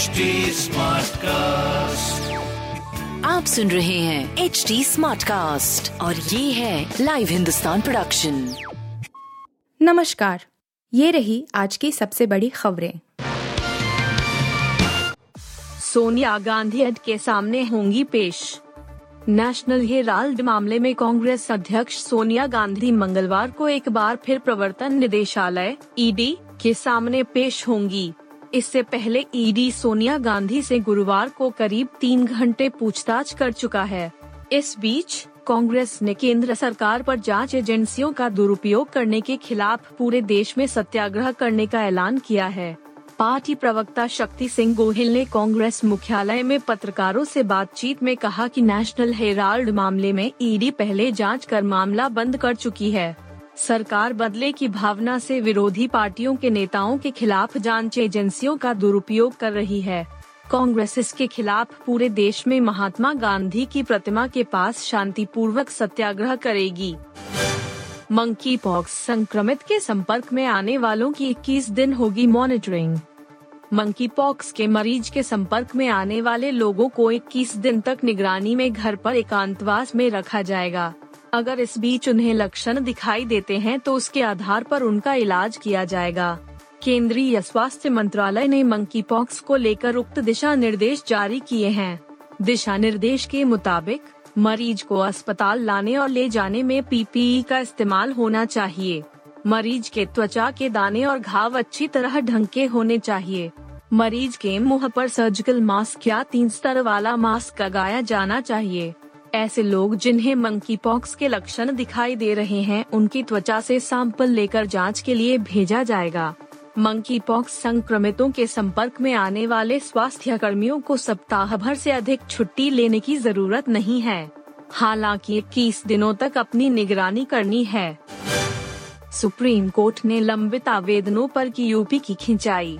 HD cast आप सुन रहे हैं एच डी स्मार्ट कास्ट और ये है लाइव हिंदुस्तान प्रोडक्शन नमस्कार। ये रही आज की सबसे बड़ी खबरें। सोनिया गांधी एड के सामने होंगी पेश। नेशनल हेराल्ड मामले में कांग्रेस अध्यक्ष सोनिया गांधी मंगलवार को एक बार फिर प्रवर्तन निदेशालय ईडी के सामने पेश होंगी। इससे पहले ईडी सोनिया गांधी से गुरुवार को करीब तीन घंटे पूछताछ कर चुका है। इस बीच, कांग्रेस ने केंद्र सरकार पर जाँच एजेंसियों का दुरुपयोग करने के खिलाफ पूरे देश में सत्याग्रह करने का ऐलान किया है। पार्टी प्रवक्ता शक्ति सिंह गोहिल ने कांग्रेस मुख्यालय में पत्रकारों से बातचीत में कहा कि नेशनल हेराल्ड मामले में ईडी पहले जाँच कर मामला बंद कर चुकी है। सरकार बदले की भावना से विरोधी पार्टियों के नेताओं के खिलाफ जाँच एजेंसियों का दुरुपयोग कर रही है। कांग्रेस इसके खिलाफ पूरे देश में महात्मा गांधी की प्रतिमा के पास शांतिपूर्वक सत्याग्रह करेगी। मंकी पॉक्स संक्रमित के संपर्क में आने वालों की 21 दिन होगी मॉनिटरिंग। मंकी पॉक्स के मरीज़ के संपर्क में आने वाले लोगों को 21 दिन तक निगरानी में घर पर एकांतवास में रखा जाएगा। अगर इस बीच उन्हें लक्षण दिखाई देते हैं तो उसके आधार पर उनका इलाज किया जाएगा। केंद्रीय स्वास्थ्य मंत्रालय ने मंकी पॉक्स को लेकर उक्त दिशा निर्देश जारी किए हैं। दिशा निर्देश के मुताबिक, मरीज़ को अस्पताल लाने और ले जाने में पीपीई का इस्तेमाल होना चाहिए। मरीज़ के त्वचा के दाने और घाव अच्छी तरह ढंग के होने चाहिए। मरीज़ के मुँह पर सर्जिकल मास्क या तीन स्तर वाला मास्क लगाया जाना चाहिए। ऐसे लोग जिन्हें मंकी पॉक्स के लक्षण दिखाई दे रहे हैं, उनकी त्वचा से सैंपल लेकर जाँच के लिए भेजा जाएगा। मंकी पॉक्स संक्रमितों के संपर्क में आने वाले स्वास्थ्य कर्मियों को सप्ताह भर से अधिक छुट्टी लेने की ज़रूरत नहीं है। हालाँकि, इक्कीस दिनों तक अपनी निगरानी करनी है। सुप्रीम कोर्ट ने लंबित आवेदनों पर की यूपी की खिंचाई।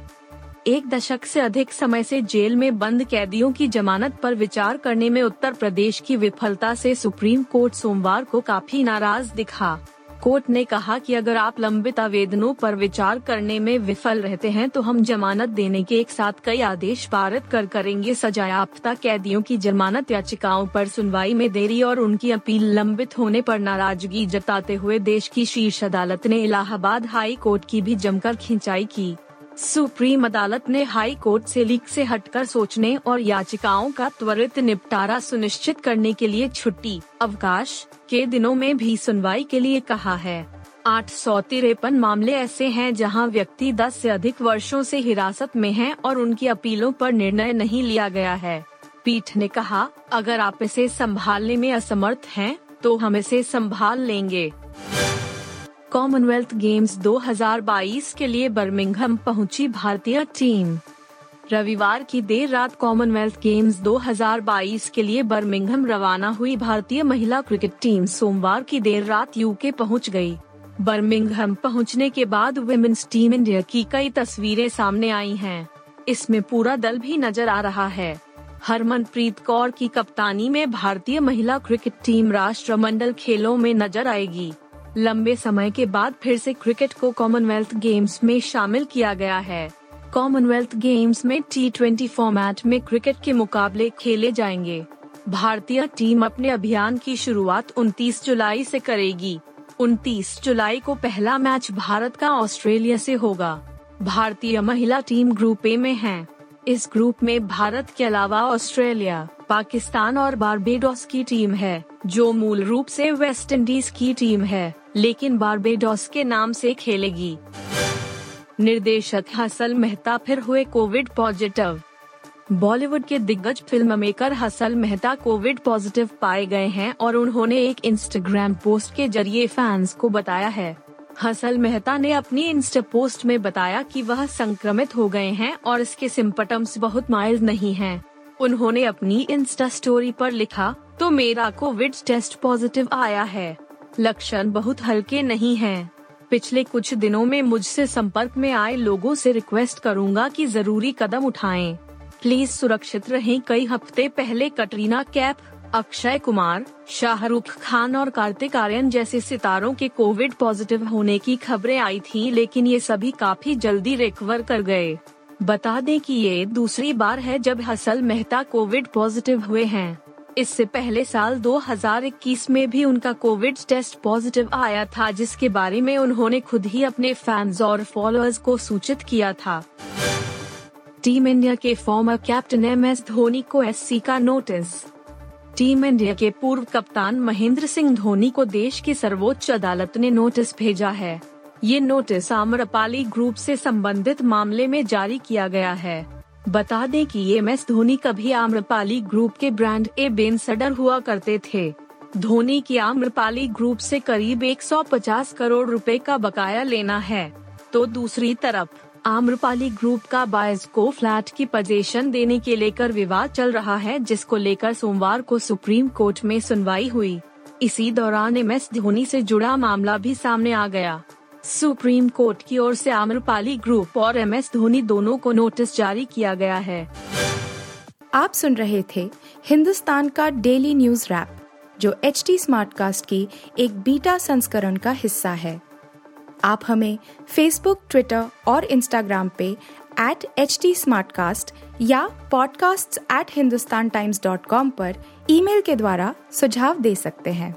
एक दशक से अधिक समय से जेल में बंद कैदियों की जमानत पर विचार करने में उत्तर प्रदेश की विफलता से सुप्रीम कोर्ट सोमवार को काफ़ी नाराज़ दिखा। कोर्ट ने कहा कि अगर आप लंबित आवेदनों पर विचार करने में विफल रहते हैं तो हम जमानत देने के एक साथ कई आदेश पारित कर करेंगे। सजायाफ्ता कैदियों की जमानत याचिकाओं पर सुनवाई में देरी और उनकी अपील लंबित होने पर नाराज़गी जताते हुए देश की शीर्ष अदालत ने इलाहाबाद हाई कोर्ट की भी जमकर खिंचाई की। सुप्रीम अदालत ने हाई कोर्ट से लीक से हटकर सोचने और याचिकाओं का त्वरित निपटारा सुनिश्चित करने के लिए छुट्टी अवकाश के दिनों में भी सुनवाई के लिए कहा है। आठ सौ तिरपन मामले ऐसे हैं जहाँ व्यक्ति 10 से अधिक वर्षों से हिरासत में हैं और उनकी अपीलों पर निर्णय नहीं लिया गया है। पीठ ने कहा अगर आप इसे संभालने में असमर्थ हैं, तो हम इसे संभाल लेंगे। कॉमनवेल्थ गेम्स 2022 के लिए बर्मिंघम पहुँची भारतीय टीम रविवार की देर रात कॉमनवेल्थ गेम्स 2022 के लिए बर्मिंघम रवाना हुई भारतीय महिला क्रिकेट टीम सोमवार की देर रात यूके पहुँच गई। बर्मिंघम पहुँचने के बाद वुमेन्स टीम इंडिया की कई तस्वीरें सामने आई हैं। इसमें पूरा दल भी नज़र आ रहा है हरमनप्रीत कौर की कप्तानी में भारतीय महिला क्रिकेट टीम राष्ट्रमंडल खेलों में नज़र आएगी लंबे समय के बाद फिर से क्रिकेट को कॉमनवेल्थ गेम्स में शामिल किया गया है। कॉमनवेल्थ गेम्स में टी फॉर्मेट में क्रिकेट के मुकाबले खेले जाएँगे। भारतीय टीम अपने अभियान की शुरुआत 29 जुलाई से करेगी। 29 जुलाई को पहला मैच भारत का ऑस्ट्रेलिया से होगा। भारतीय महिला टीम ग्रुप ए में है। इस ग्रुप में भारत के अलावा ऑस्ट्रेलिया, पाकिस्तान और बारबेडोस की टीम है, जो मूल रूप से वेस्ट इंडीज की टीम है। लेकिन बारबेडोस के नाम से खेलेगी। निर्देशक हसल मेहता फिर हुए कोविड पॉजिटिव। बॉलीवुड के दिग्गज film maker Hansal Mehta Covid positive पाए गए हैं और उन्होंने एक इंस्टाग्राम पोस्ट के ज़रिए फैंस को बताया है। हसल मेहता ने अपनी इंस्टा पोस्ट में बताया कि वह संक्रमित हो गए हैं और इसके सिम्पटम्स बहुत माइल्ड नहीं हैं। उन्होंने अपनी इंस्टा स्टोरी पर लिखा तो मेरा कोविड टेस्ट पॉजिटिव आया है। लक्षण बहुत हल्के नहीं हैं। पिछले कुछ दिनों में मुझसे संपर्क में आए लोगों से रिक्वेस्ट करूँगा कि ज़रूरी कदम उठाएँ। प्लीज़ सुरक्षित रहें कई हफ़्ते पहले कटरीना कैफ, अक्षय कुमार, शाहरुख खान और कार्तिक आर्यन जैसे सितारों के कोविड पॉजिटिव होने की खबरें आई थीं, लेकिन ये सभी काफ़ी जल्दी रिकवर कर गए बता दें कि ये दूसरी बार है जब हसल मेहता कोविड पॉजिटिव हुए हैं इससे पहले साल 2021 में भी उनका कोविड टेस्ट पॉजिटिव आया था, जिसके बारे में उन्होंने खुद ही अपने फैंस और फॉलोअर्स को सूचित किया था। टीम इंडिया के former captain M S Dhoni को एससी का नोटिस टीम इंडिया के पूर्व कप्तान महेंद्र सिंह धोनी को देश की सर्वोच्च अदालत ने नोटिस भेजा है। ये नोटिस आम्रपाली ग्रुप से संबंधित मामले में जारी किया गया है। बता दें कि एम एस धोनी कभी आम्रपाली ग्रुप के ब्रांड ए बेनसडर हुआ करते थे। धोनी की आम्रपाली ग्रुप से करीब 150 करोड़ रुपए का बकाया लेना है। तो दूसरी तरफ़, आम्रपाली ग्रुप का बायस को फ्लैट की पोजीशन देने के लेकर विवाद चल रहा है, जिसको लेकर सोमवार को सुप्रीम कोर्ट में सुनवाई हुई। इसी दौरान एम एस धोनी से जुड़ा मामला भी सामने आ गया। सुप्रीम कोर्ट की ओर से आम्रपाली ग्रुप और एम एस धोनी दोनों को नोटिस जारी किया गया है। आप सुन रहे थे हिंदुस्तान का डेली न्यूज़ रैप, जो एच टी स्मार्ट कास्ट की एक बीटा संस्करण का हिस्सा है। आप हमें फेसबुक ट्विटर और इंस्टाग्राम पे एट एच टी या podcasts@hindustantimes.com पर ईमेल के द्वारा सुझाव दे सकते हैं।